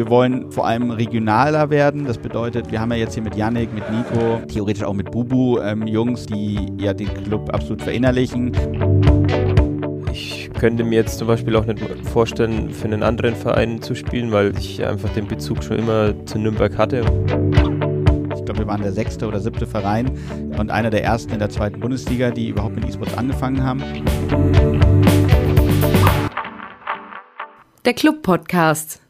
Wir wollen vor allem regionaler werden. Das bedeutet, wir haben ja jetzt hier mit Yannick, mit Nico, theoretisch auch mit Bubu ähm, Jungs, die ja den Club absolut verinnerlichen. Ich könnte mir jetzt zum Beispiel auch nicht vorstellen, für einen anderen Verein zu spielen, weil ich einfach den Bezug schon immer zu Nürnberg hatte. Ich glaube, wir waren der sechste oder siebte Verein und einer der ersten in der zweiten Bundesliga, die überhaupt mit E-Sports angefangen haben. Der Club Podcast.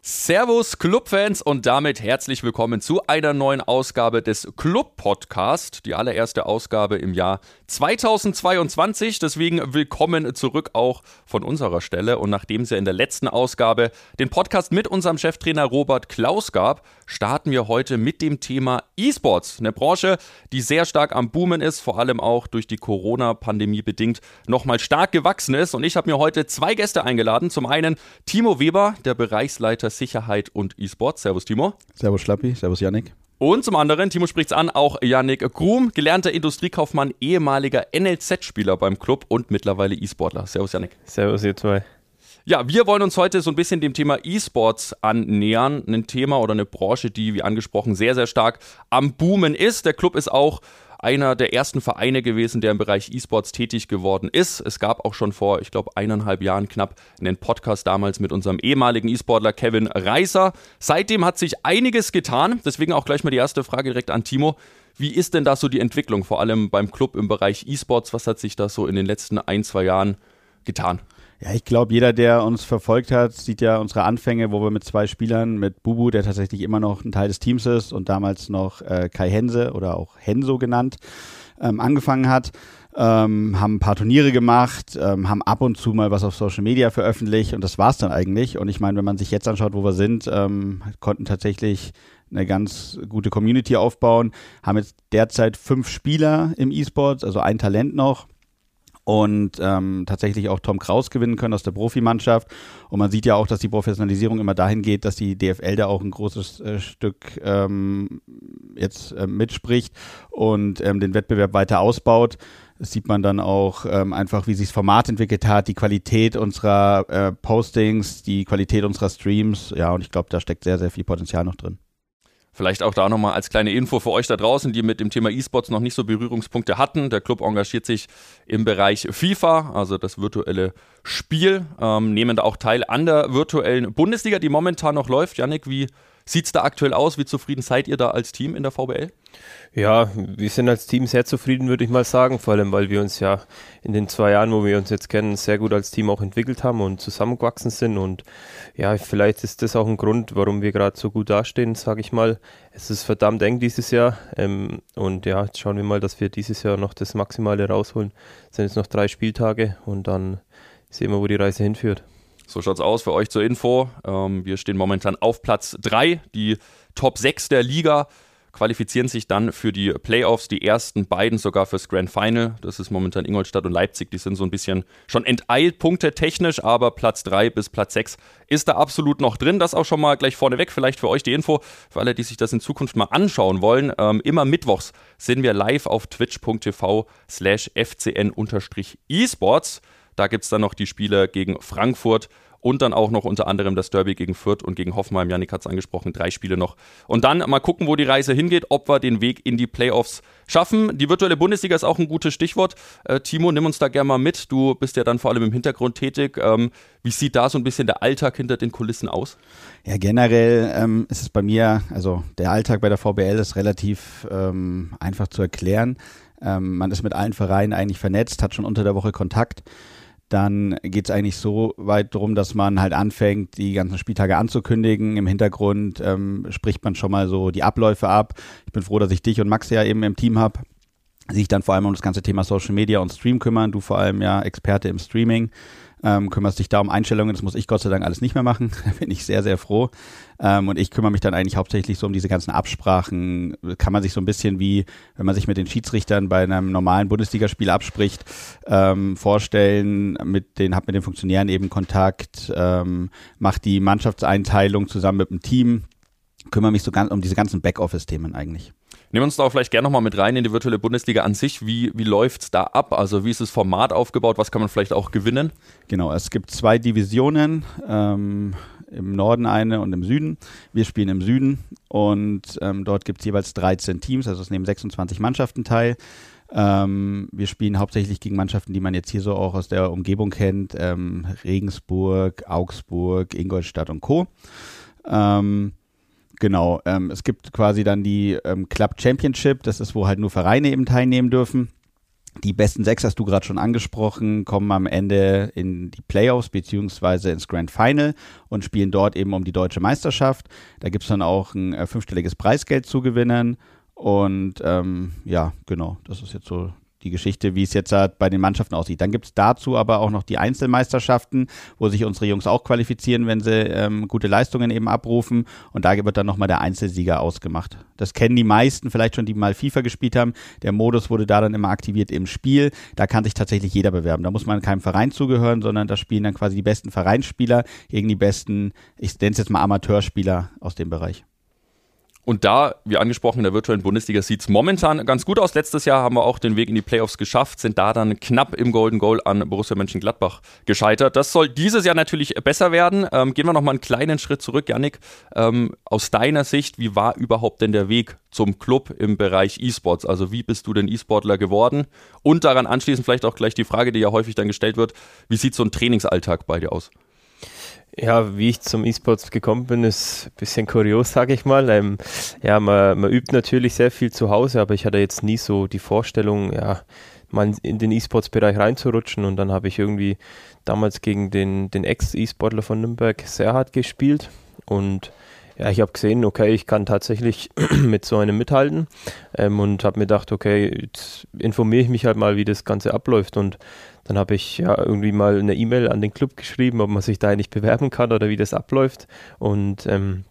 Servus Clubfans und damit herzlich willkommen zu einer neuen Ausgabe des Club Podcast, die allererste Ausgabe im Jahr 2022. Deswegen willkommen zurück auch von unserer Stelle und nachdem es ja in der letzten Ausgabe den Podcast mit unserem Cheftrainer Robert Klaus gab, starten wir heute mit dem Thema E-Sports, eine Branche, die sehr stark am Boomen ist, vor allem auch durch die Corona-Pandemie bedingt nochmal stark gewachsen ist und ich habe mir heute zwei Gäste eingeladen. Zum einen Timo Weber, der Bereichsleiter Sicherheit und E-Sport. Servus, Timo. Servus, Schlappi. Servus, Yannick. Und zum anderen, Timo spricht's an, auch Yannick Grum, gelernter Industriekaufmann, ehemaliger NLZ-Spieler beim Club und mittlerweile E-Sportler. Servus, Yannick. Servus, ihr zwei. Ja, wir wollen uns heute so ein bisschen dem Thema E-Sports annähern. Ein Thema oder eine Branche, die, wie angesprochen, sehr, sehr stark am Boomen ist. Der Club ist auch einer der ersten Vereine gewesen, der im Bereich E-Sports tätig geworden ist. Es gab auch schon vor, ich glaube, eineinhalb Jahren knapp einen Podcast damals mit unserem ehemaligen E-Sportler Kevin Reiser. Seitdem hat sich einiges getan. Deswegen auch gleich mal die erste Frage direkt an Timo. Wie ist denn da so die Entwicklung, vor allem beim Club im Bereich E-Sports? Was hat sich da so in den letzten ein, zwei Jahren getan? Ja, ich glaube, jeder, der uns verfolgt hat, sieht ja unsere Anfänge, wo wir mit zwei Spielern, mit Bubu, der tatsächlich immer noch ein Teil des Teams ist und damals noch äh, Kai Hense oder auch Henso genannt, ähm, angefangen hat. Ähm, haben ein paar Turniere gemacht, ähm, haben ab und zu mal was auf Social Media veröffentlicht und das war's dann eigentlich. Und ich meine, wenn man sich jetzt anschaut, wo wir sind, ähm, konnten tatsächlich eine ganz gute Community aufbauen, haben jetzt derzeit fünf Spieler im E-Sport, also ein Talent noch und ähm, tatsächlich auch Tom Kraus gewinnen können aus der Profimannschaft. Und man sieht ja auch, dass die Professionalisierung immer dahin geht, dass die DFL da auch ein großes äh, Stück ähm, jetzt äh, mitspricht und ähm, den Wettbewerb weiter ausbaut. Das sieht man dann auch ähm, einfach, wie sich das Format entwickelt hat, die Qualität unserer äh, Postings, die Qualität unserer Streams. Ja, und ich glaube, da steckt sehr, sehr viel Potenzial noch drin. Vielleicht auch da nochmal als kleine Info für euch da draußen, die mit dem Thema E-Sports noch nicht so Berührungspunkte hatten. Der Club engagiert sich im Bereich FIFA, also das virtuelle Spiel, ähm, nehmen da auch teil an der virtuellen Bundesliga, die momentan noch läuft. Janik, wie sieht es da aktuell aus? Wie zufrieden seid ihr da als Team in der VBL? Ja, wir sind als Team sehr zufrieden, würde ich mal sagen, vor allem weil wir uns ja in den zwei Jahren, wo wir uns jetzt kennen, sehr gut als Team auch entwickelt haben und zusammengewachsen sind. Und ja, vielleicht ist das auch ein Grund, warum wir gerade so gut dastehen, sage ich mal. Es ist verdammt eng dieses Jahr ähm, und ja, jetzt schauen wir mal, dass wir dieses Jahr noch das Maximale rausholen. Es sind jetzt noch drei Spieltage und dann sehen wir, wo die Reise hinführt. So schaut's aus für euch zur Info. Ähm, wir stehen momentan auf Platz 3, die Top 6 der Liga qualifizieren sich dann für die Playoffs, die ersten beiden sogar fürs Grand Final. Das ist momentan Ingolstadt und Leipzig, die sind so ein bisschen schon enteilt, Punkte technisch, aber Platz 3 bis Platz 6 ist da absolut noch drin. Das auch schon mal gleich vorneweg, vielleicht für euch die Info, für alle, die sich das in Zukunft mal anschauen wollen. Ähm, immer mittwochs sind wir live auf twitch.tv slash fcn-esports. Da gibt es dann noch die Spiele gegen Frankfurt und dann auch noch unter anderem das Derby gegen Fürth und gegen Hoffenheim. Janik hat es angesprochen, drei Spiele noch. Und dann mal gucken, wo die Reise hingeht, ob wir den Weg in die Playoffs schaffen. Die virtuelle Bundesliga ist auch ein gutes Stichwort. Äh, Timo, nimm uns da gerne mal mit. Du bist ja dann vor allem im Hintergrund tätig. Ähm, wie sieht da so ein bisschen der Alltag hinter den Kulissen aus? Ja, generell ähm, ist es bei mir, also der Alltag bei der VBL ist relativ ähm, einfach zu erklären. Ähm, man ist mit allen Vereinen eigentlich vernetzt, hat schon unter der Woche Kontakt dann geht es eigentlich so weit darum, dass man halt anfängt, die ganzen Spieltage anzukündigen. Im Hintergrund ähm, spricht man schon mal so die Abläufe ab. Ich bin froh, dass ich dich und Max ja eben im Team habe. Sich dann vor allem um das ganze Thema Social Media und Stream kümmern. Du vor allem ja Experte im Streaming ähm, kümmerst dich da um Einstellungen. Das muss ich Gott sei Dank alles nicht mehr machen. da bin ich sehr, sehr froh. Ähm, und ich kümmere mich dann eigentlich hauptsächlich so um diese ganzen Absprachen. Kann man sich so ein bisschen wie, wenn man sich mit den Schiedsrichtern bei einem normalen Bundesligaspiel abspricht, ähm, vorstellen. Mit den, hab mit den Funktionären eben Kontakt, ähm, macht die Mannschaftseinteilung zusammen mit dem Team kümmere mich so ganz um diese ganzen Backoffice-Themen eigentlich. Nehmen wir uns da auch vielleicht gerne nochmal mit rein in die virtuelle Bundesliga an sich. Wie, wie läuft es da ab? Also wie ist das Format aufgebaut? Was kann man vielleicht auch gewinnen? Genau, es gibt zwei Divisionen, ähm, im Norden eine und im Süden. Wir spielen im Süden und ähm, dort gibt es jeweils 13 Teams, also es nehmen 26 Mannschaften teil. Ähm, wir spielen hauptsächlich gegen Mannschaften, die man jetzt hier so auch aus der Umgebung kennt. Ähm, Regensburg, Augsburg, Ingolstadt und Co. Ähm, genau, ähm, es gibt quasi dann die ähm, Club Championship, das ist, wo halt nur Vereine eben teilnehmen dürfen. Die besten sechs hast du gerade schon angesprochen, kommen am Ende in die Playoffs beziehungsweise ins Grand Final und spielen dort eben um die deutsche Meisterschaft. Da gibt es dann auch ein äh, fünfstelliges Preisgeld zu gewinnen und ähm, ja, genau, das ist jetzt so die Geschichte, wie es jetzt bei den Mannschaften aussieht. Dann gibt es dazu aber auch noch die Einzelmeisterschaften, wo sich unsere Jungs auch qualifizieren, wenn sie ähm, gute Leistungen eben abrufen. Und da wird dann nochmal der Einzelsieger ausgemacht. Das kennen die meisten vielleicht schon, die mal FIFA gespielt haben. Der Modus wurde da dann immer aktiviert im Spiel. Da kann sich tatsächlich jeder bewerben. Da muss man keinem Verein zugehören, sondern da spielen dann quasi die besten Vereinsspieler gegen die besten, ich nenne es jetzt mal Amateurspieler aus dem Bereich. Und da, wie angesprochen, in der virtuellen Bundesliga sieht es momentan ganz gut aus. Letztes Jahr haben wir auch den Weg in die Playoffs geschafft, sind da dann knapp im Golden Goal an Borussia Mönchengladbach gescheitert. Das soll dieses Jahr natürlich besser werden. Ähm, gehen wir nochmal einen kleinen Schritt zurück, Yannick. Ähm, aus deiner Sicht, wie war überhaupt denn der Weg zum Club im Bereich E-Sports? Also wie bist du denn E-Sportler geworden? Und daran anschließend vielleicht auch gleich die Frage, die ja häufig dann gestellt wird, wie sieht so ein Trainingsalltag bei dir aus? Ja, wie ich zum E-Sports gekommen bin, ist ein bisschen kurios, sage ich mal. Ähm, ja, man, man übt natürlich sehr viel zu Hause, aber ich hatte jetzt nie so die Vorstellung, ja, mal in den E-Sports-Bereich reinzurutschen. Und dann habe ich irgendwie damals gegen den, den Ex-E-Sportler von Nürnberg sehr hart gespielt. Und ja, ich habe gesehen, okay, ich kann tatsächlich mit so einem mithalten ähm, und habe mir gedacht, okay, jetzt informiere ich mich halt mal, wie das Ganze abläuft. Und dann habe ich ja irgendwie mal eine E-Mail an den Club geschrieben, ob man sich da eigentlich bewerben kann oder wie das abläuft. Und ähm,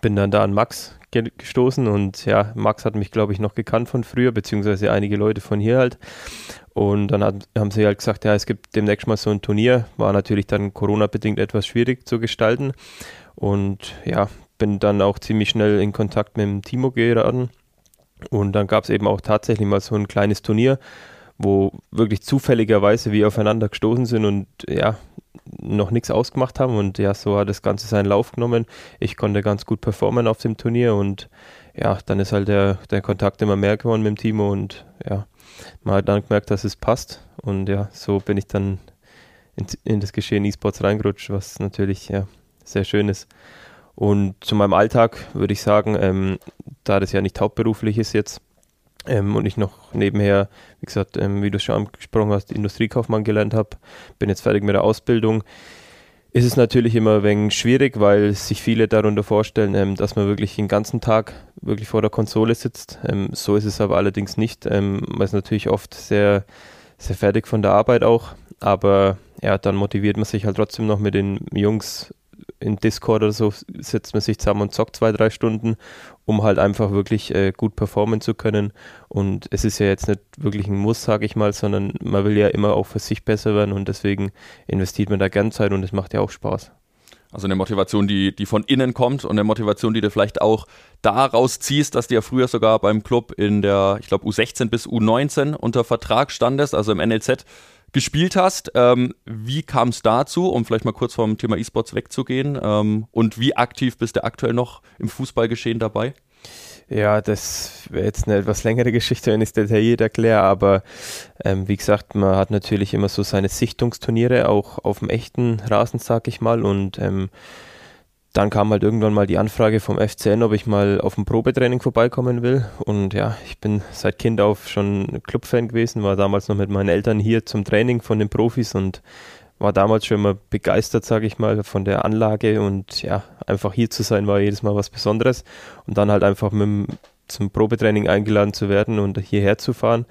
bin dann da an Max ge gestoßen und ja, Max hat mich, glaube ich, noch gekannt von früher, beziehungsweise einige Leute von hier halt. Und dann hat, haben sie halt gesagt, ja, es gibt demnächst mal so ein Turnier. War natürlich dann Corona-bedingt etwas schwierig zu gestalten. Und ja, bin dann auch ziemlich schnell in Kontakt mit dem Timo geraten. Und dann gab es eben auch tatsächlich mal so ein kleines Turnier, wo wirklich zufälligerweise wir aufeinander gestoßen sind und ja, noch nichts ausgemacht haben. Und ja, so hat das Ganze seinen Lauf genommen. Ich konnte ganz gut performen auf dem Turnier und ja, dann ist halt der, der Kontakt immer mehr geworden mit dem Timo und ja, man hat dann gemerkt, dass es passt. Und ja, so bin ich dann in, in das Geschehen E-Sports reingerutscht, was natürlich ja, sehr schön ist. Und zu meinem Alltag würde ich sagen, ähm, da das ja nicht hauptberuflich ist jetzt, ähm, und ich noch nebenher, wie gesagt, ähm, wie du schon angesprochen hast, Industriekaufmann gelernt habe, bin jetzt fertig mit der Ausbildung. Ist es natürlich immer ein wenig schwierig, weil sich viele darunter vorstellen, ähm, dass man wirklich den ganzen Tag wirklich vor der Konsole sitzt. Ähm, so ist es aber allerdings nicht. Ähm, man ist natürlich oft sehr, sehr fertig von der Arbeit auch, aber ja, dann motiviert man sich halt trotzdem noch mit den Jungs in Discord oder so setzt man sich zusammen und zockt zwei, drei Stunden, um halt einfach wirklich äh, gut performen zu können. Und es ist ja jetzt nicht wirklich ein Muss, sage ich mal, sondern man will ja immer auch für sich besser werden und deswegen investiert man da gern Zeit und es macht ja auch Spaß. Also eine Motivation, die, die von innen kommt und eine Motivation, die du vielleicht auch daraus ziehst, dass du ja früher sogar beim Club in der, ich glaube, U16 bis U19 unter Vertrag standest, also im NLZ gespielt hast. Ähm, wie kam es dazu, um vielleicht mal kurz vom Thema E-Sports wegzugehen? Ähm, und wie aktiv bist du aktuell noch im Fußballgeschehen dabei? Ja, das wäre jetzt eine etwas längere Geschichte, wenn ich es detailliert erkläre, aber ähm, wie gesagt, man hat natürlich immer so seine Sichtungsturniere, auch auf dem echten Rasen, sag ich mal, und ähm, dann kam halt irgendwann mal die Anfrage vom FCN, ob ich mal auf ein Probetraining vorbeikommen will. Und ja, ich bin seit Kind auf schon Clubfan gewesen, war damals noch mit meinen Eltern hier zum Training von den Profis und war damals schon immer begeistert, sage ich mal, von der Anlage und ja, einfach hier zu sein war jedes Mal was Besonderes und dann halt einfach mit zum Probetraining eingeladen zu werden und hierher zu fahren.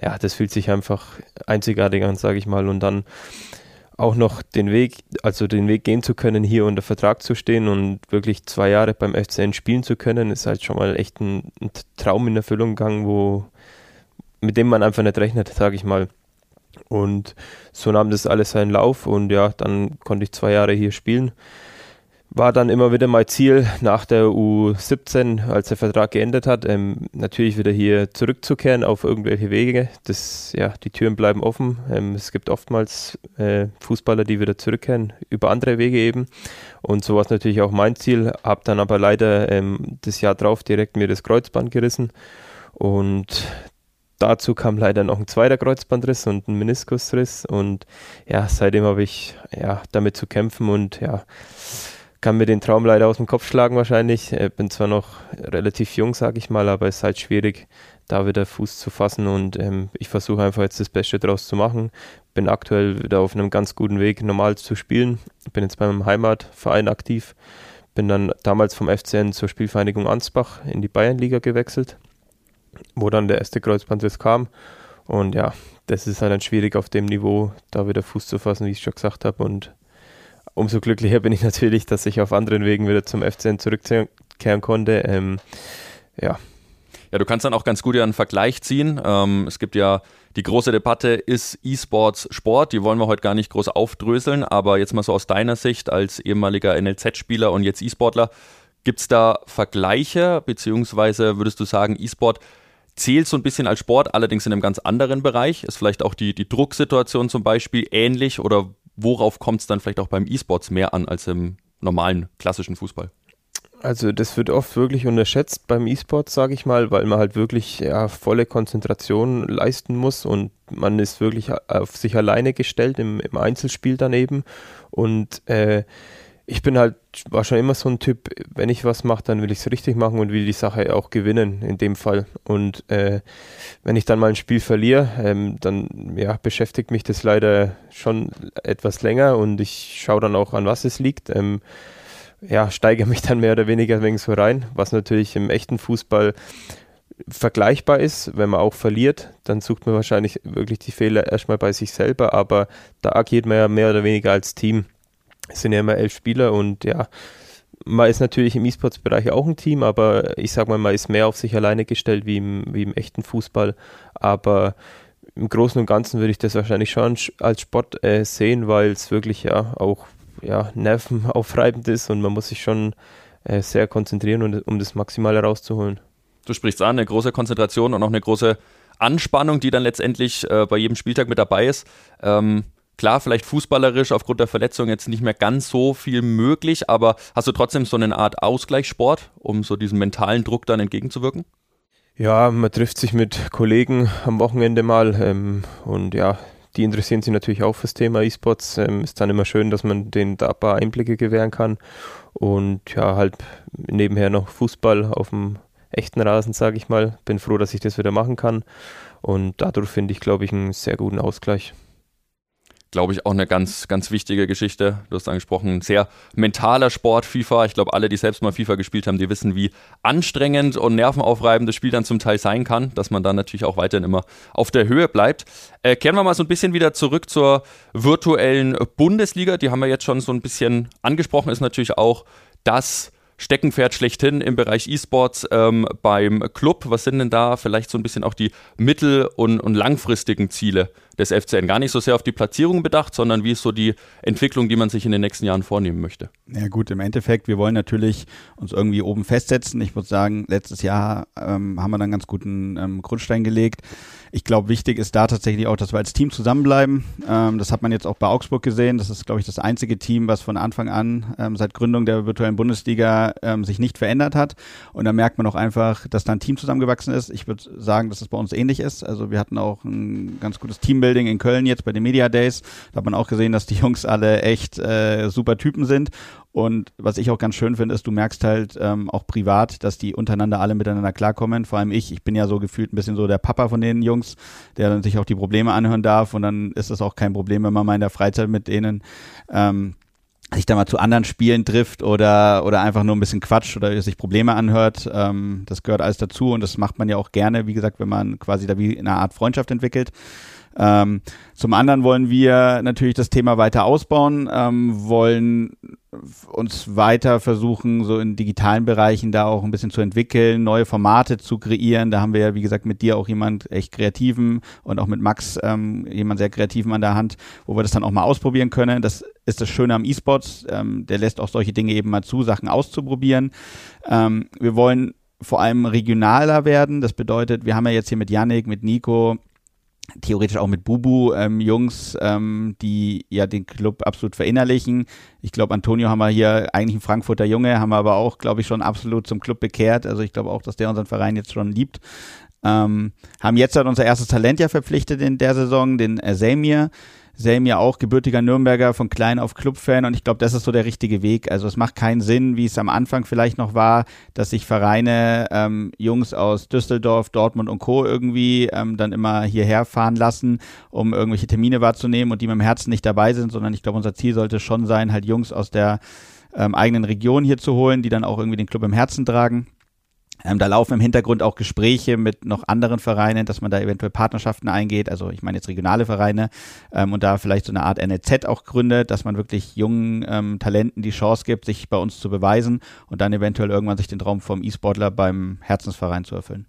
Ja, das fühlt sich einfach einzigartig an, sage ich mal. Und dann auch noch den Weg, also den Weg gehen zu können, hier unter Vertrag zu stehen und wirklich zwei Jahre beim FCN spielen zu können, ist halt schon mal echt ein, ein Traum in Erfüllung gegangen, wo, mit dem man einfach nicht rechnet, sage ich mal. Und so nahm das alles seinen Lauf und ja, dann konnte ich zwei Jahre hier spielen. War dann immer wieder mein Ziel nach der U17, als der Vertrag geendet hat, ähm, natürlich wieder hier zurückzukehren auf irgendwelche Wege. Das, ja, die Türen bleiben offen. Ähm, es gibt oftmals äh, Fußballer, die wieder zurückkehren, über andere Wege eben. Und so war es natürlich auch mein Ziel. Habe dann aber leider ähm, das Jahr drauf direkt mir das Kreuzband gerissen. Und dazu kam leider noch ein zweiter Kreuzbandriss und ein Meniskusriss. Und ja, seitdem habe ich ja damit zu kämpfen und ja kann mir den Traum leider aus dem Kopf schlagen wahrscheinlich. Ich bin zwar noch relativ jung, sage ich mal, aber es ist halt schwierig, da wieder Fuß zu fassen und ähm, ich versuche einfach jetzt das Beste draus zu machen. Bin aktuell wieder auf einem ganz guten Weg, normal zu spielen. Bin jetzt beim Heimatverein aktiv. Bin dann damals vom FCN zur Spielvereinigung Ansbach in die Bayernliga gewechselt, wo dann der erste Kreuzbandriss kam. Und ja, das ist halt dann schwierig auf dem Niveau, da wieder Fuß zu fassen, wie ich schon gesagt habe. Und umso glücklicher bin ich natürlich, dass ich auf anderen Wegen wieder zum FCN zurückkehren konnte. Ähm, ja. Ja, du kannst dann auch ganz gut ja einen Vergleich ziehen. Ähm, es gibt ja die große Debatte, ist E-Sports Sport? Die wollen wir heute gar nicht groß aufdröseln, aber jetzt mal so aus deiner Sicht als ehemaliger NLZ-Spieler und jetzt E-Sportler, gibt es da Vergleiche, beziehungsweise würdest du sagen, E-Sport zählt so ein bisschen als Sport, allerdings in einem ganz anderen Bereich? Ist vielleicht auch die, die Drucksituation zum Beispiel ähnlich oder worauf kommt es dann vielleicht auch beim E-Sports mehr an als im normalen klassischen Fußball? Also das wird oft wirklich unterschätzt beim E-Sport, sage ich mal, weil man halt wirklich ja, volle Konzentration leisten muss und man ist wirklich auf sich alleine gestellt im, im Einzelspiel daneben und äh, ich bin halt, war schon immer so ein Typ, wenn ich was mache, dann will ich es richtig machen und will die Sache auch gewinnen, in dem Fall. Und äh, wenn ich dann mal ein Spiel verliere, ähm, dann ja, beschäftigt mich das leider schon etwas länger und ich schaue dann auch an, was es liegt. Ähm, ja, steige mich dann mehr oder weniger wegen so rein, was natürlich im echten Fußball vergleichbar ist, wenn man auch verliert, dann sucht man wahrscheinlich wirklich die Fehler erstmal bei sich selber, aber da agiert man ja mehr oder weniger als Team. Es sind ja immer elf Spieler und ja, man ist natürlich im E-Sports-Bereich auch ein Team, aber ich sag mal, man ist mehr auf sich alleine gestellt wie im, wie im echten Fußball. Aber im Großen und Ganzen würde ich das wahrscheinlich schon als Sport äh, sehen, weil es wirklich ja auch ja, nervenaufreibend ist und man muss sich schon äh, sehr konzentrieren, um, um das Maximale rauszuholen. Du sprichst an, eine große Konzentration und auch eine große Anspannung, die dann letztendlich äh, bei jedem Spieltag mit dabei ist. Ähm, Klar, vielleicht fußballerisch aufgrund der Verletzung jetzt nicht mehr ganz so viel möglich, aber hast du trotzdem so eine Art Ausgleichssport, um so diesem mentalen Druck dann entgegenzuwirken? Ja, man trifft sich mit Kollegen am Wochenende mal ähm, und ja, die interessieren sich natürlich auch fürs Thema E-Sports. Ähm, ist dann immer schön, dass man denen da ein paar Einblicke gewähren kann und ja, halt nebenher noch Fußball auf dem echten Rasen, sage ich mal. Bin froh, dass ich das wieder machen kann und dadurch finde ich, glaube ich, einen sehr guten Ausgleich glaube ich, auch eine ganz, ganz wichtige Geschichte. Du hast angesprochen, ein sehr mentaler Sport, FIFA. Ich glaube, alle, die selbst mal FIFA gespielt haben, die wissen, wie anstrengend und nervenaufreibend das Spiel dann zum Teil sein kann, dass man dann natürlich auch weiterhin immer auf der Höhe bleibt. Äh, kehren wir mal so ein bisschen wieder zurück zur virtuellen Bundesliga. Die haben wir jetzt schon so ein bisschen angesprochen, ist natürlich auch das Steckenpferd schlechthin im Bereich E-Sports ähm, beim Club. Was sind denn da vielleicht so ein bisschen auch die mittel- und, und langfristigen Ziele des FCN? Gar nicht so sehr auf die Platzierung bedacht, sondern wie ist so die Entwicklung, die man sich in den nächsten Jahren vornehmen möchte? Ja gut, im Endeffekt, wir wollen natürlich uns irgendwie oben festsetzen. Ich muss sagen, letztes Jahr ähm, haben wir dann ganz guten ähm, Grundstein gelegt. Ich glaube, wichtig ist da tatsächlich auch, dass wir als Team zusammenbleiben. Ähm, das hat man jetzt auch bei Augsburg gesehen. Das ist, glaube ich, das einzige Team, was von Anfang an ähm, seit Gründung der virtuellen Bundesliga ähm, sich nicht verändert hat. Und da merkt man auch einfach, dass da ein Team zusammengewachsen ist. Ich würde sagen, dass es bei uns ähnlich ist. Also wir hatten auch ein ganz gutes Teambuilding in Köln jetzt bei den Media Days. Da hat man auch gesehen, dass die Jungs alle echt äh, super Typen sind. Und was ich auch ganz schön finde, ist, du merkst halt ähm, auch privat, dass die untereinander alle miteinander klarkommen. Vor allem ich. Ich bin ja so gefühlt ein bisschen so der Papa von den Jungs, der dann sich auch die Probleme anhören darf. Und dann ist es auch kein Problem, wenn man mal in der Freizeit mit denen ähm, sich da mal zu anderen Spielen trifft oder, oder einfach nur ein bisschen quatscht oder sich Probleme anhört. Ähm, das gehört alles dazu und das macht man ja auch gerne, wie gesagt, wenn man quasi da wie eine Art Freundschaft entwickelt. Ähm, zum anderen wollen wir natürlich das Thema weiter ausbauen, ähm, wollen uns weiter versuchen, so in digitalen Bereichen da auch ein bisschen zu entwickeln, neue Formate zu kreieren. Da haben wir ja, wie gesagt, mit dir auch jemand echt Kreativen und auch mit Max ähm, jemand sehr Kreativen an der Hand, wo wir das dann auch mal ausprobieren können. Das ist das Schöne am E-Sports. Ähm, der lässt auch solche Dinge eben mal zu, Sachen auszuprobieren. Ähm, wir wollen vor allem regionaler werden. Das bedeutet, wir haben ja jetzt hier mit Yannick, mit Nico, theoretisch auch mit Bubu ähm, Jungs, ähm, die ja den Club absolut verinnerlichen. Ich glaube, Antonio haben wir hier eigentlich ein Frankfurter Junge, haben wir aber auch, glaube ich, schon absolut zum Club bekehrt. Also ich glaube auch, dass der unseren Verein jetzt schon liebt. Ähm, haben jetzt halt unser erstes Talent ja verpflichtet in der Saison, den äh. Selm ja auch gebürtiger Nürnberger, von klein auf Clubfan und ich glaube, das ist so der richtige Weg. Also es macht keinen Sinn, wie es am Anfang vielleicht noch war, dass sich Vereine, ähm, Jungs aus Düsseldorf, Dortmund und Co. irgendwie ähm, dann immer hierher fahren lassen, um irgendwelche Termine wahrzunehmen und die mit dem Herzen nicht dabei sind, sondern ich glaube, unser Ziel sollte schon sein, halt Jungs aus der ähm, eigenen Region hier zu holen, die dann auch irgendwie den Club im Herzen tragen. Ähm, da laufen im Hintergrund auch Gespräche mit noch anderen Vereinen, dass man da eventuell Partnerschaften eingeht. Also ich meine jetzt regionale Vereine ähm, und da vielleicht so eine Art NLZ auch gründet, dass man wirklich jungen ähm, Talenten die Chance gibt, sich bei uns zu beweisen und dann eventuell irgendwann sich den Traum vom E-Sportler beim Herzensverein zu erfüllen.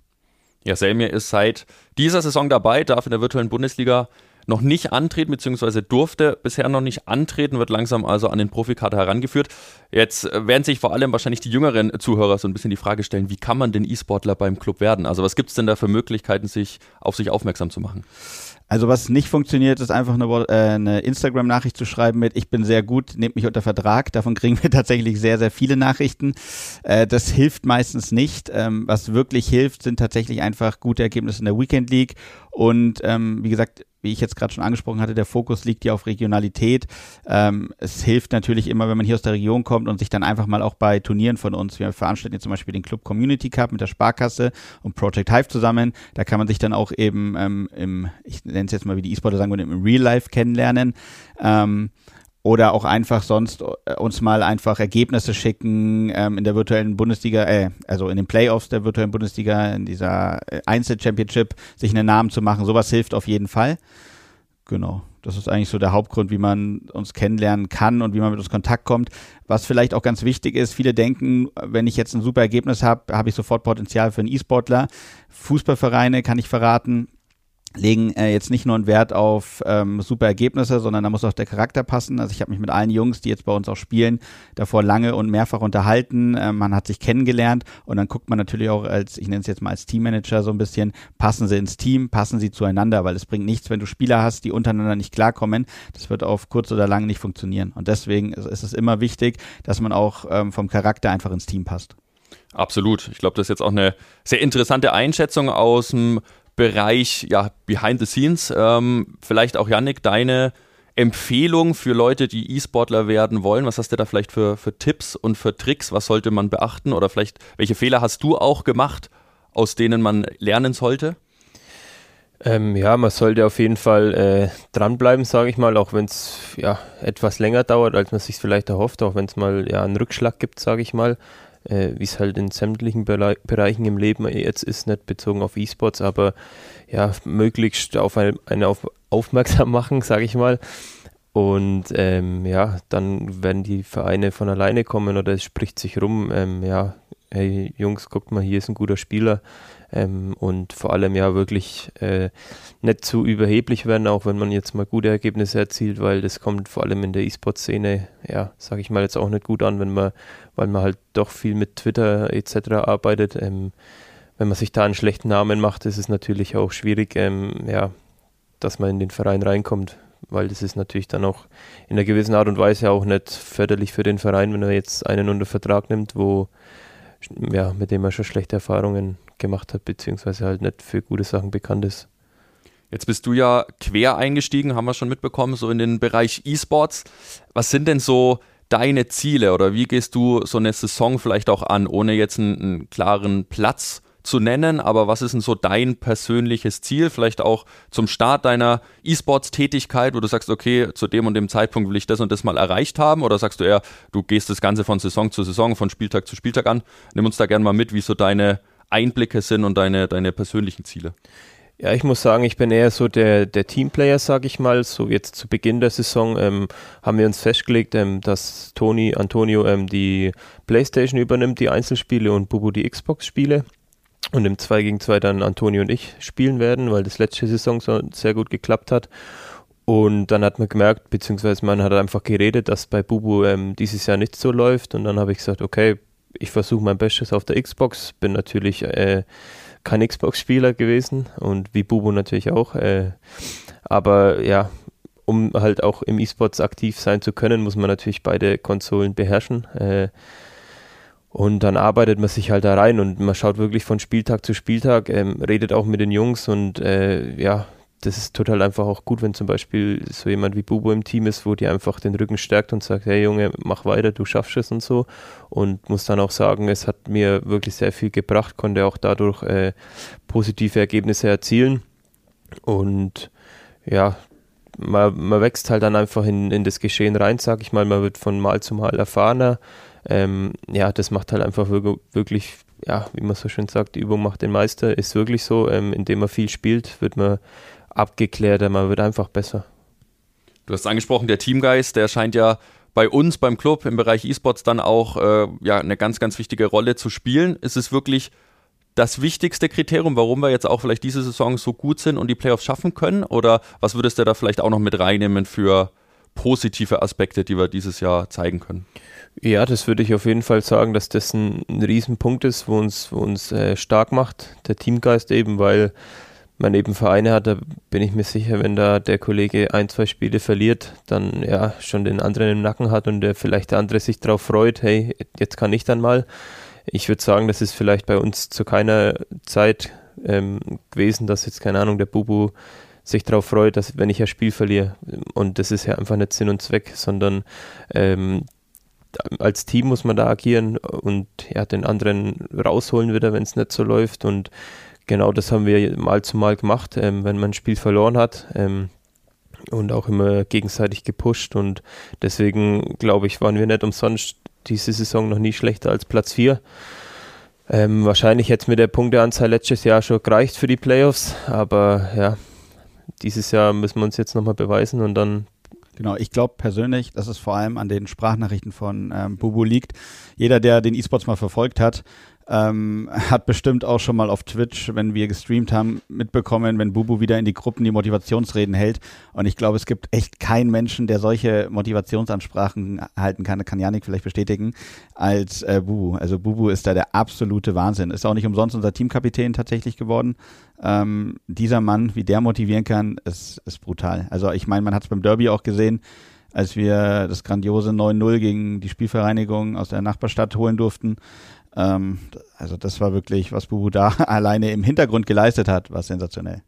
Ja, Selmir ist seit dieser Saison dabei, darf in der virtuellen Bundesliga noch nicht antreten, beziehungsweise durfte bisher noch nicht antreten, wird langsam also an den Profikader herangeführt. Jetzt äh, werden sich vor allem wahrscheinlich die jüngeren Zuhörer so ein bisschen die Frage stellen, wie kann man denn E-Sportler beim Club werden? Also was gibt es denn da für Möglichkeiten, sich auf sich aufmerksam zu machen? Also was nicht funktioniert, ist einfach eine, äh, eine Instagram-Nachricht zu schreiben mit Ich bin sehr gut, nehmt mich unter Vertrag. Davon kriegen wir tatsächlich sehr, sehr viele Nachrichten. Äh, das hilft meistens nicht. Ähm, was wirklich hilft, sind tatsächlich einfach gute Ergebnisse in der Weekend League. Und ähm, wie gesagt, wie ich jetzt gerade schon angesprochen hatte, der Fokus liegt ja auf Regionalität. Ähm, es hilft natürlich immer, wenn man hier aus der Region kommt und sich dann einfach mal auch bei Turnieren von uns, wir veranstalten jetzt zum Beispiel den Club Community Cup mit der Sparkasse und Project Hive zusammen. Da kann man sich dann auch eben ähm, im, ich nenne es jetzt mal wie die E-Sportler sagen würden, im Real Life kennenlernen. Ähm, oder auch einfach sonst äh, uns mal einfach Ergebnisse schicken ähm, in der virtuellen Bundesliga, äh, also in den Playoffs der virtuellen Bundesliga, in dieser äh, Einzel-Championship, sich einen Namen zu machen. Sowas hilft auf jeden Fall. Genau. Das ist eigentlich so der Hauptgrund, wie man uns kennenlernen kann und wie man mit uns Kontakt kommt. Was vielleicht auch ganz wichtig ist, viele denken, wenn ich jetzt ein super Ergebnis habe, habe ich sofort Potenzial für einen E-Sportler. Fußballvereine, kann ich verraten, legen äh, jetzt nicht nur einen Wert auf ähm, super Ergebnisse, sondern da muss auch der Charakter passen. Also ich habe mich mit allen Jungs, die jetzt bei uns auch spielen, davor lange und mehrfach unterhalten. Ähm, man hat sich kennengelernt und dann guckt man natürlich auch als, ich nenne es jetzt mal als Teammanager so ein bisschen, passen sie ins Team, passen sie zueinander, weil es bringt nichts, wenn du Spieler hast, die untereinander nicht klarkommen. Das wird auf kurz oder lang nicht funktionieren. Und deswegen ist es immer wichtig, dass man auch ähm, vom Charakter einfach ins Team passt. Absolut. Ich glaube, das ist jetzt auch eine sehr interessante Einschätzung aus dem Bereich ja, Behind the Scenes. Ähm, vielleicht auch, Yannick, deine Empfehlung für Leute, die E-Sportler werden wollen? Was hast du da vielleicht für, für Tipps und für Tricks? Was sollte man beachten? Oder vielleicht, welche Fehler hast du auch gemacht, aus denen man lernen sollte? Ähm, ja, man sollte auf jeden Fall äh, dranbleiben, sage ich mal, auch wenn es ja, etwas länger dauert, als man sich vielleicht erhofft, auch wenn es mal ja, einen Rückschlag gibt, sage ich mal äh, wie es halt in sämtlichen Bere Bereichen im Leben jetzt ist, nicht bezogen auf E-Sports, aber ja, möglichst auf eine, eine auf aufmerksam machen, sage ich mal. Und ähm, ja, dann werden die Vereine von alleine kommen oder es spricht sich rum, ähm, ja, hey Jungs, guckt mal, hier ist ein guter Spieler. Ähm, und vor allem ja wirklich äh, nicht zu überheblich werden, auch wenn man jetzt mal gute Ergebnisse erzielt, weil das kommt vor allem in der E-Sport-Szene, ja, sage ich mal jetzt auch nicht gut an, wenn man, weil man halt doch viel mit Twitter etc. arbeitet. Ähm, wenn man sich da einen schlechten Namen macht, ist es natürlich auch schwierig, ähm, ja, dass man in den Verein reinkommt, weil das ist natürlich dann auch in einer gewissen Art und Weise auch nicht förderlich für den Verein, wenn er jetzt einen unter Vertrag nimmt, wo ja, mit dem er schon schlechte Erfahrungen gemacht hat, beziehungsweise halt nicht für gute Sachen bekannt ist. Jetzt bist du ja quer eingestiegen, haben wir schon mitbekommen, so in den Bereich E-Sports. Was sind denn so deine Ziele oder wie gehst du so eine Saison vielleicht auch an, ohne jetzt einen, einen klaren Platz zu nennen, aber was ist denn so dein persönliches Ziel, vielleicht auch zum Start deiner E-Sports-Tätigkeit, wo du sagst, okay, zu dem und dem Zeitpunkt will ich das und das mal erreicht haben, oder sagst du eher, du gehst das Ganze von Saison zu Saison, von Spieltag zu Spieltag an? Nimm uns da gerne mal mit, wie so deine Einblicke sind und deine, deine persönlichen Ziele. Ja, ich muss sagen, ich bin eher so der, der Teamplayer, sage ich mal. So jetzt zu Beginn der Saison ähm, haben wir uns festgelegt, ähm, dass Toni Antonio ähm, die Playstation übernimmt, die Einzelspiele und Bubu die Xbox-Spiele. Und im 2 gegen 2 dann Antonio und ich spielen werden, weil das letzte Saison so sehr gut geklappt hat. Und dann hat man gemerkt, beziehungsweise man hat einfach geredet, dass bei Bubu ähm, dieses Jahr nicht so läuft. Und dann habe ich gesagt, okay, ich versuche mein Bestes auf der Xbox. Bin natürlich äh, kein Xbox-Spieler gewesen und wie Bubu natürlich auch. Äh, aber ja, um halt auch im E-Sports aktiv sein zu können, muss man natürlich beide Konsolen beherrschen. Äh, und dann arbeitet man sich halt da rein und man schaut wirklich von Spieltag zu Spieltag, ähm, redet auch mit den Jungs und äh, ja, das ist total einfach auch gut, wenn zum Beispiel so jemand wie Bubo im Team ist, wo die einfach den Rücken stärkt und sagt, hey Junge, mach weiter, du schaffst es und so. Und muss dann auch sagen, es hat mir wirklich sehr viel gebracht, konnte auch dadurch äh, positive Ergebnisse erzielen. Und ja, man, man wächst halt dann einfach in, in das Geschehen rein, sag ich mal, man wird von Mal zu Mal erfahrener. Ähm, ja, das macht halt einfach wirklich, ja, wie man so schön sagt, die Übung macht den Meister, ist wirklich so, ähm, indem man viel spielt, wird man abgeklärter, man wird einfach besser. Du hast angesprochen, der Teamgeist, der scheint ja bei uns beim Club im Bereich E-Sports dann auch äh, ja, eine ganz, ganz wichtige Rolle zu spielen. Ist es wirklich das wichtigste Kriterium, warum wir jetzt auch vielleicht diese Saison so gut sind und die Playoffs schaffen können? Oder was würdest du da vielleicht auch noch mit reinnehmen für positive Aspekte, die wir dieses Jahr zeigen können? Ja, das würde ich auf jeden Fall sagen, dass das ein, ein Riesenpunkt ist, wo uns, wo uns äh, stark macht, der Teamgeist eben, weil man eben Vereine hat, da bin ich mir sicher, wenn da der Kollege ein, zwei Spiele verliert, dann ja schon den anderen im Nacken hat und der vielleicht der andere sich darauf freut, hey, jetzt kann ich dann mal. Ich würde sagen, das ist vielleicht bei uns zu keiner Zeit ähm, gewesen, dass jetzt, keine Ahnung, der Bubu sich darauf freut, dass wenn ich ein Spiel verliere. Und das ist ja einfach nicht Sinn und Zweck, sondern ähm, als Team muss man da agieren und ja, den anderen rausholen wieder, wenn es nicht so läuft. Und genau das haben wir mal zu mal gemacht, ähm, wenn man ein Spiel verloren hat. Ähm, und auch immer gegenseitig gepusht. Und deswegen, glaube ich, waren wir nicht umsonst diese Saison noch nie schlechter als Platz 4. Ähm, wahrscheinlich hätte es mit der Punkteanzahl letztes Jahr schon gereicht für die Playoffs, aber ja, dieses Jahr müssen wir uns jetzt nochmal beweisen und dann Genau, ich glaube persönlich, dass es vor allem an den Sprachnachrichten von ähm, Bubu liegt. Jeder, der den E-Sports mal verfolgt hat, ähm, hat bestimmt auch schon mal auf Twitch, wenn wir gestreamt haben, mitbekommen, wenn Bubu wieder in die Gruppen die Motivationsreden hält. Und ich glaube, es gibt echt keinen Menschen, der solche Motivationsansprachen halten kann, kann Janik vielleicht bestätigen, als äh, Bubu. Also Bubu ist da der absolute Wahnsinn. Ist auch nicht umsonst unser Teamkapitän tatsächlich geworden. Ähm, dieser Mann, wie der motivieren kann, ist, ist brutal. Also ich meine, man hat es beim Derby auch gesehen, als wir das grandiose 9-0 gegen die Spielvereinigung aus der Nachbarstadt holen durften. Ähm, also das war wirklich, was Bubu da alleine im Hintergrund geleistet hat, war sensationell.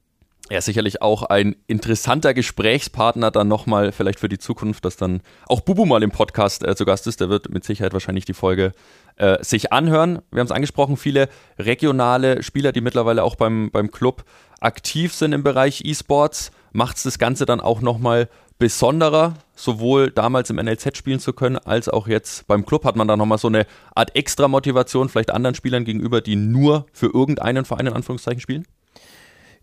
Er ist sicherlich auch ein interessanter Gesprächspartner dann nochmal vielleicht für die Zukunft, dass dann auch Bubu mal im Podcast äh, zu Gast ist. Der wird mit Sicherheit wahrscheinlich die Folge äh, sich anhören. Wir haben es angesprochen, viele regionale Spieler, die mittlerweile auch beim, beim Club aktiv sind im Bereich E-Sports. Macht es das Ganze dann auch nochmal besonderer, sowohl damals im NLZ spielen zu können, als auch jetzt beim Club hat man da nochmal so eine Art extra Motivation, vielleicht anderen Spielern gegenüber, die nur für irgendeinen Verein in Anführungszeichen spielen?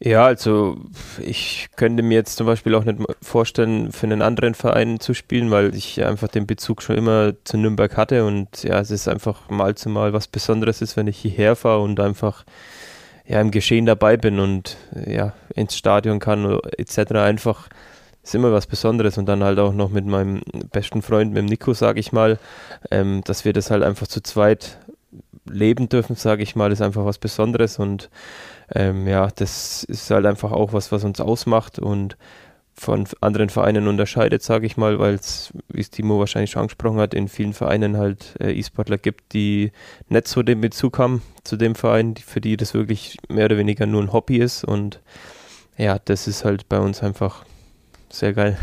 Ja, also ich könnte mir jetzt zum Beispiel auch nicht vorstellen, für einen anderen Verein zu spielen, weil ich einfach den Bezug schon immer zu Nürnberg hatte und ja, es ist einfach mal zu mal was Besonderes ist, wenn ich hierher fahre und einfach ja im Geschehen dabei bin und ja ins Stadion kann etc. einfach ist immer was Besonderes. Und dann halt auch noch mit meinem besten Freund, mit dem Nico, sage ich mal, ähm, dass wir das halt einfach zu zweit leben dürfen, sage ich mal, ist einfach was Besonderes. Und ähm, ja, das ist halt einfach auch was, was uns ausmacht und von anderen Vereinen unterscheidet, sage ich mal, weil es, wie es Timo wahrscheinlich schon angesprochen hat, in vielen Vereinen halt äh, E-Sportler gibt, die nicht so den Bezug haben zu dem Verein, die, für die das wirklich mehr oder weniger nur ein Hobby ist. Und ja, das ist halt bei uns einfach sehr geil.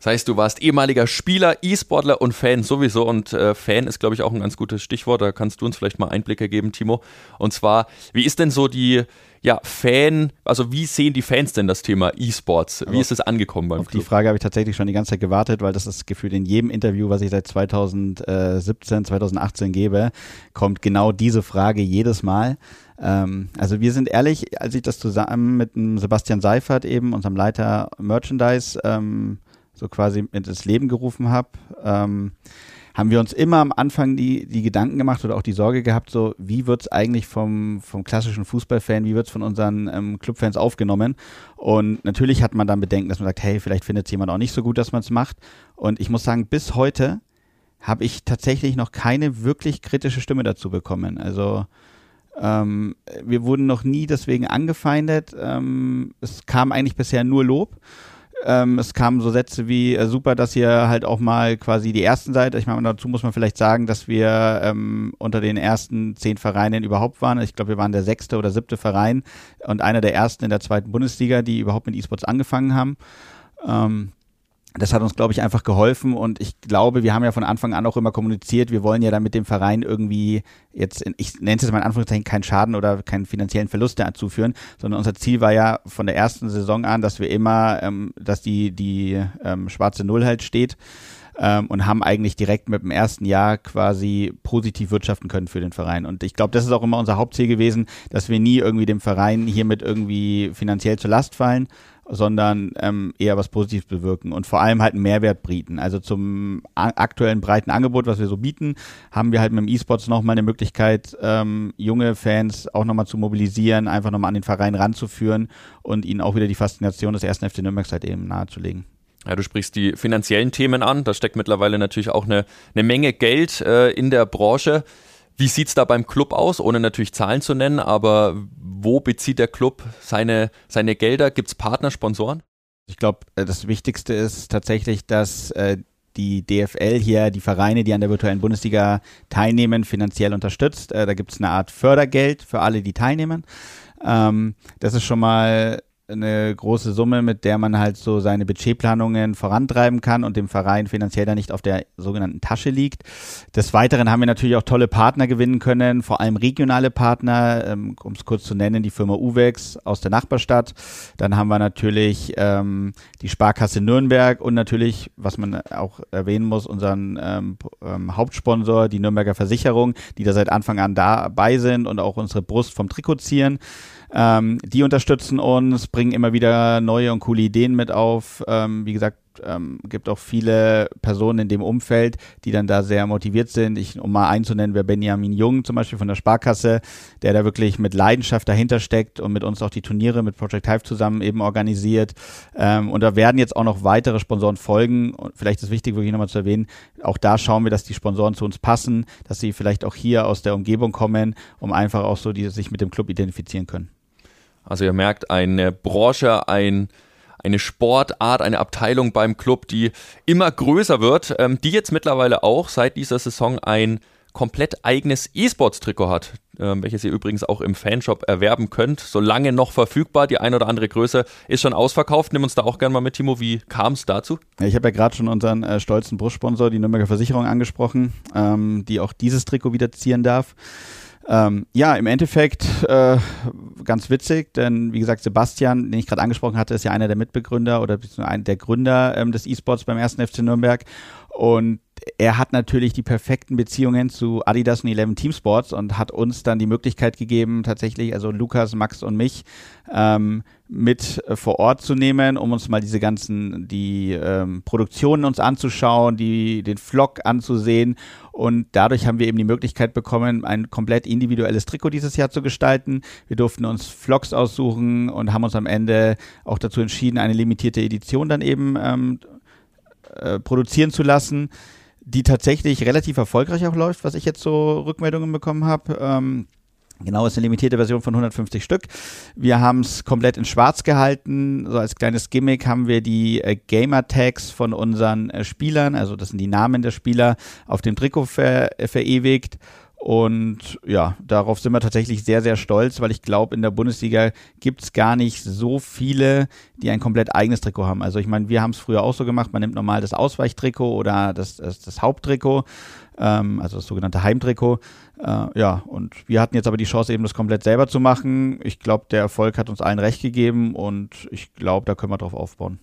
Das heißt, du warst ehemaliger Spieler, E-Sportler und Fan sowieso. Und äh, Fan ist, glaube ich, auch ein ganz gutes Stichwort. Da kannst du uns vielleicht mal Einblicke geben, Timo. Und zwar, wie ist denn so die ja, Fan, also wie sehen die Fans denn das Thema E-Sports? Wie also ist es angekommen beim Auf Club? die Frage habe ich tatsächlich schon die ganze Zeit gewartet, weil das ist gefühlt in jedem Interview, was ich seit 2017, 2018 gebe, kommt genau diese Frage jedes Mal. Ähm, also wir sind ehrlich, als ich das zusammen mit dem Sebastian Seifert eben, unserem Leiter Merchandise, ähm, so quasi ins Leben gerufen habe, ähm, haben wir uns immer am Anfang die, die Gedanken gemacht oder auch die Sorge gehabt, so wie wird es eigentlich vom, vom klassischen Fußballfan, wie wird es von unseren ähm, Clubfans aufgenommen? Und natürlich hat man dann Bedenken, dass man sagt, hey, vielleicht findet jemand auch nicht so gut, dass man es macht. Und ich muss sagen, bis heute habe ich tatsächlich noch keine wirklich kritische Stimme dazu bekommen. Also ähm, wir wurden noch nie deswegen angefeindet. Ähm, es kam eigentlich bisher nur Lob. Ähm, es kamen so Sätze wie, äh, super, dass ihr halt auch mal quasi die ersten seid. Ich meine, dazu muss man vielleicht sagen, dass wir ähm, unter den ersten zehn Vereinen überhaupt waren. Ich glaube, wir waren der sechste oder siebte Verein und einer der ersten in der zweiten Bundesliga, die überhaupt mit E-Sports angefangen haben. Ähm, das hat uns, glaube ich, einfach geholfen und ich glaube, wir haben ja von Anfang an auch immer kommuniziert, wir wollen ja dann mit dem Verein irgendwie jetzt, ich nenne es jetzt mal in Anführungszeichen, keinen Schaden oder keinen finanziellen Verlust dazu führen, sondern unser Ziel war ja von der ersten Saison an, dass wir immer, ähm, dass die, die ähm, schwarze Null halt steht ähm, und haben eigentlich direkt mit dem ersten Jahr quasi positiv wirtschaften können für den Verein. Und ich glaube, das ist auch immer unser Hauptziel gewesen, dass wir nie irgendwie dem Verein hiermit irgendwie finanziell zur Last fallen, sondern ähm, eher was Positives bewirken und vor allem halt einen Mehrwert bieten. Also zum aktuellen breiten Angebot, was wir so bieten, haben wir halt mit dem E-Sports nochmal eine Möglichkeit, ähm, junge Fans auch nochmal zu mobilisieren, einfach nochmal an den Verein ranzuführen und ihnen auch wieder die Faszination des ersten FC Nürnberg halt eben nahezulegen. Ja, du sprichst die finanziellen Themen an. Da steckt mittlerweile natürlich auch eine, eine Menge Geld äh, in der Branche. Wie sieht es da beim Club aus, ohne natürlich Zahlen zu nennen, aber wo bezieht der Club seine, seine Gelder? Gibt es Partner, Sponsoren? Ich glaube, äh, das Wichtigste ist tatsächlich, dass äh, die DFL hier die Vereine, die an der virtuellen Bundesliga teilnehmen, finanziell unterstützt. Äh, da gibt es eine Art Fördergeld für alle, die teilnehmen. Ähm, das ist schon mal eine große Summe, mit der man halt so seine Budgetplanungen vorantreiben kann und dem Verein finanziell dann nicht auf der sogenannten Tasche liegt. Des Weiteren haben wir natürlich auch tolle Partner gewinnen können, vor allem regionale Partner, ähm, um es kurz zu nennen, die Firma Uwex aus der Nachbarstadt. Dann haben wir natürlich ähm, die Sparkasse Nürnberg und natürlich, was man auch erwähnen muss, unseren ähm, ähm, Hauptsponsor, die Nürnberger Versicherung, die da seit Anfang an dabei sind und auch unsere Brust vom Trikot ziehen. Ähm, die unterstützen uns, bringen immer wieder neue und coole Ideen mit auf. Ähm, wie gesagt, ähm, gibt auch viele Personen in dem Umfeld, die dann da sehr motiviert sind. Ich, um mal einzunennen, wäre Benjamin Jung zum Beispiel von der Sparkasse, der da wirklich mit Leidenschaft dahinter steckt und mit uns auch die Turniere mit Project Hive zusammen eben organisiert. Ähm, und da werden jetzt auch noch weitere Sponsoren folgen. Und vielleicht ist wichtig, wirklich nochmal zu erwähnen, auch da schauen wir, dass die Sponsoren zu uns passen, dass sie vielleicht auch hier aus der Umgebung kommen, um einfach auch so die sich mit dem Club identifizieren können. Also ihr merkt, eine Branche, ein, eine Sportart, eine Abteilung beim Club, die immer größer wird, ähm, die jetzt mittlerweile auch seit dieser Saison ein komplett eigenes E-Sports-Trikot hat, ähm, welches ihr übrigens auch im Fanshop erwerben könnt, solange noch verfügbar. Die ein oder andere Größe ist schon ausverkauft. Nimm uns da auch gerne mal mit, Timo. Wie kam es dazu? Ich habe ja gerade schon unseren äh, stolzen Brustsponsor, die Nürnberger Versicherung, angesprochen, ähm, die auch dieses Trikot wieder ziehen darf. Ähm, ja, im Endeffekt äh, ganz witzig, denn wie gesagt, Sebastian, den ich gerade angesprochen hatte, ist ja einer der Mitbegründer oder einer der Gründer ähm, des E-Sports beim ersten FC Nürnberg. Und er hat natürlich die perfekten Beziehungen zu Adidas und Eleven Team Sports und hat uns dann die Möglichkeit gegeben, tatsächlich, also Lukas, Max und mich, ähm, mit vor Ort zu nehmen, um uns mal diese ganzen, die ähm, Produktionen uns anzuschauen, die, den Vlog anzusehen. Und dadurch haben wir eben die Möglichkeit bekommen, ein komplett individuelles Trikot dieses Jahr zu gestalten. Wir durften uns Vlogs aussuchen und haben uns am Ende auch dazu entschieden, eine limitierte Edition dann eben ähm, äh, produzieren zu lassen, die tatsächlich relativ erfolgreich auch läuft, was ich jetzt so Rückmeldungen bekommen habe. Ähm, Genau, ist eine limitierte Version von 150 Stück. Wir haben es komplett in schwarz gehalten. So als kleines Gimmick haben wir die äh, Gamer-Tags von unseren äh, Spielern, also das sind die Namen der Spieler, auf dem Trikot ver verewigt. Und ja, darauf sind wir tatsächlich sehr, sehr stolz, weil ich glaube, in der Bundesliga gibt es gar nicht so viele, die ein komplett eigenes Trikot haben. Also ich meine, wir haben es früher auch so gemacht, man nimmt normal das Ausweichtrikot oder das, das, das Haupttrikot, ähm, also das sogenannte Heimtrikot. Äh, ja, und wir hatten jetzt aber die Chance, eben das komplett selber zu machen. Ich glaube, der Erfolg hat uns allen recht gegeben und ich glaube, da können wir drauf aufbauen.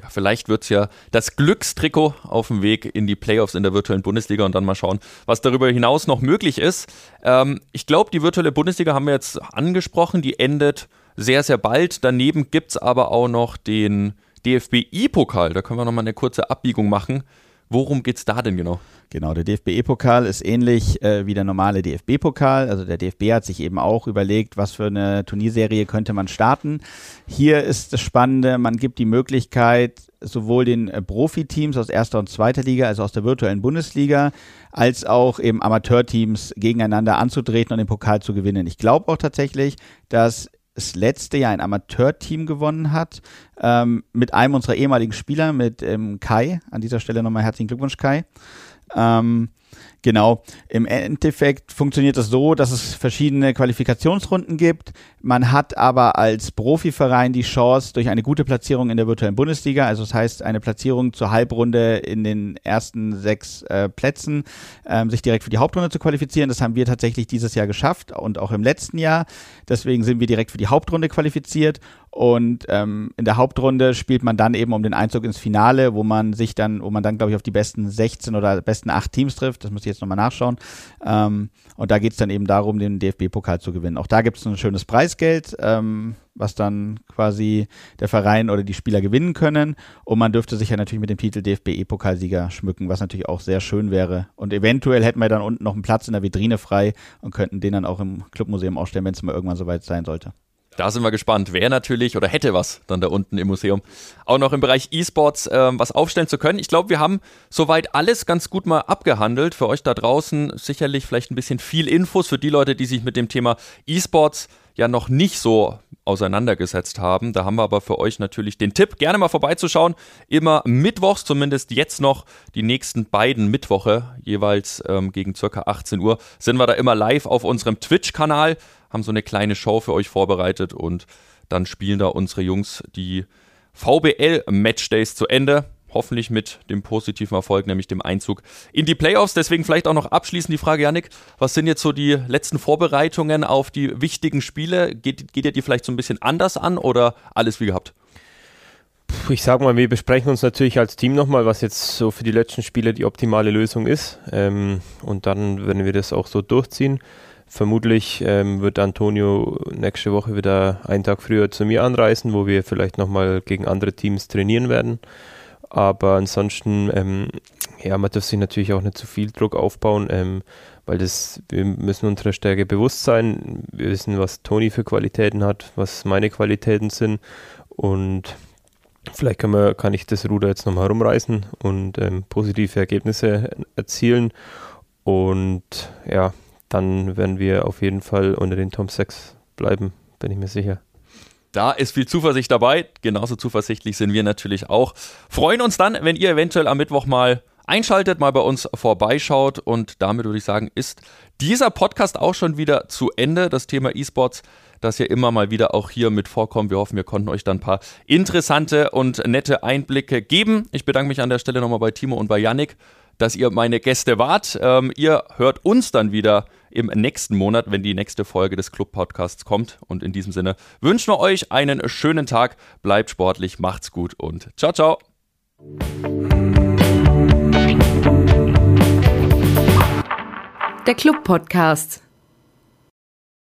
Ja, vielleicht wird's ja das Glückstrikot auf dem Weg in die Playoffs in der virtuellen Bundesliga und dann mal schauen, was darüber hinaus noch möglich ist. Ähm, ich glaube, die virtuelle Bundesliga haben wir jetzt angesprochen, die endet sehr, sehr bald. Daneben gibt's aber auch noch den DFB-I-Pokal. Da können wir nochmal eine kurze Abbiegung machen. Worum geht's da denn genau? Genau, der DFB-E-Pokal ist ähnlich äh, wie der normale DFB-Pokal. Also der DFB hat sich eben auch überlegt, was für eine Turnierserie könnte man starten. Hier ist das Spannende, man gibt die Möglichkeit, sowohl den äh, Profiteams aus erster und zweiter Liga, also aus der virtuellen Bundesliga, als auch eben Amateurteams gegeneinander anzutreten und den Pokal zu gewinnen. Ich glaube auch tatsächlich, dass das letzte Jahr ein Amateurteam gewonnen hat, ähm, mit einem unserer ehemaligen Spieler, mit ähm, Kai. An dieser Stelle nochmal herzlichen Glückwunsch, Kai. Ähm, genau. Im Endeffekt funktioniert es das so, dass es verschiedene Qualifikationsrunden gibt. Man hat aber als Profiverein die Chance, durch eine gute Platzierung in der virtuellen Bundesliga, also das heißt eine Platzierung zur Halbrunde in den ersten sechs äh, Plätzen, ähm, sich direkt für die Hauptrunde zu qualifizieren. Das haben wir tatsächlich dieses Jahr geschafft und auch im letzten Jahr. Deswegen sind wir direkt für die Hauptrunde qualifiziert und ähm, in der Hauptrunde spielt man dann eben um den Einzug ins Finale, wo man sich dann, wo man dann, glaube ich, auf die besten 16 oder besten 8 Teams trifft. Das muss ich jetzt nochmal nachschauen. Ähm, und da geht es dann eben darum, den DFB-Pokal zu gewinnen. Auch da gibt es ein schönes Preisgeld, ähm, was dann quasi der Verein oder die Spieler gewinnen können. Und man dürfte sich ja natürlich mit dem Titel DFB-E-Pokalsieger schmücken, was natürlich auch sehr schön wäre. Und eventuell hätten wir dann unten noch einen Platz in der Vitrine frei und könnten den dann auch im Clubmuseum ausstellen, wenn es mal irgendwann soweit sein sollte. Da sind wir gespannt, wer natürlich oder hätte was dann da unten im Museum auch noch im Bereich E-Sports ähm, was aufstellen zu können. Ich glaube, wir haben soweit alles ganz gut mal abgehandelt. Für euch da draußen sicherlich vielleicht ein bisschen viel Infos für die Leute, die sich mit dem Thema E-Sports ja noch nicht so auseinandergesetzt haben. Da haben wir aber für euch natürlich den Tipp, gerne mal vorbeizuschauen. Immer mittwochs, zumindest jetzt noch, die nächsten beiden Mittwoche, jeweils ähm, gegen circa 18 Uhr, sind wir da immer live auf unserem Twitch-Kanal haben so eine kleine Show für euch vorbereitet und dann spielen da unsere Jungs die VBL Matchdays zu Ende. Hoffentlich mit dem positiven Erfolg, nämlich dem Einzug in die Playoffs. Deswegen vielleicht auch noch abschließend die Frage, Janik, was sind jetzt so die letzten Vorbereitungen auf die wichtigen Spiele? Geht, geht ihr die vielleicht so ein bisschen anders an oder alles wie gehabt? Ich sag mal, wir besprechen uns natürlich als Team nochmal, was jetzt so für die letzten Spiele die optimale Lösung ist. Ähm, und dann werden wir das auch so durchziehen. Vermutlich ähm, wird Antonio nächste Woche wieder einen Tag früher zu mir anreisen, wo wir vielleicht nochmal gegen andere Teams trainieren werden. Aber ansonsten, ähm, ja, man darf sich natürlich auch nicht zu viel Druck aufbauen, ähm, weil das, wir müssen unserer Stärke bewusst sein. Wir wissen, was Toni für Qualitäten hat, was meine Qualitäten sind und vielleicht kann, man, kann ich das Ruder jetzt nochmal rumreißen und ähm, positive Ergebnisse erzielen. Und ja, dann werden wir auf jeden Fall unter den Top 6 bleiben, bin ich mir sicher. Da ist viel Zuversicht dabei. Genauso zuversichtlich sind wir natürlich auch. Freuen uns dann, wenn ihr eventuell am Mittwoch mal einschaltet, mal bei uns vorbeischaut. Und damit würde ich sagen, ist dieser Podcast auch schon wieder zu Ende. Das Thema E-Sports, das ja immer mal wieder auch hier mit vorkommt. Wir hoffen, wir konnten euch dann ein paar interessante und nette Einblicke geben. Ich bedanke mich an der Stelle nochmal bei Timo und bei Yannick, dass ihr meine Gäste wart. Ähm, ihr hört uns dann wieder im nächsten Monat, wenn die nächste Folge des Club-Podcasts kommt. Und in diesem Sinne wünschen wir euch einen schönen Tag, bleibt sportlich, macht's gut und ciao, ciao. Der Club-Podcast.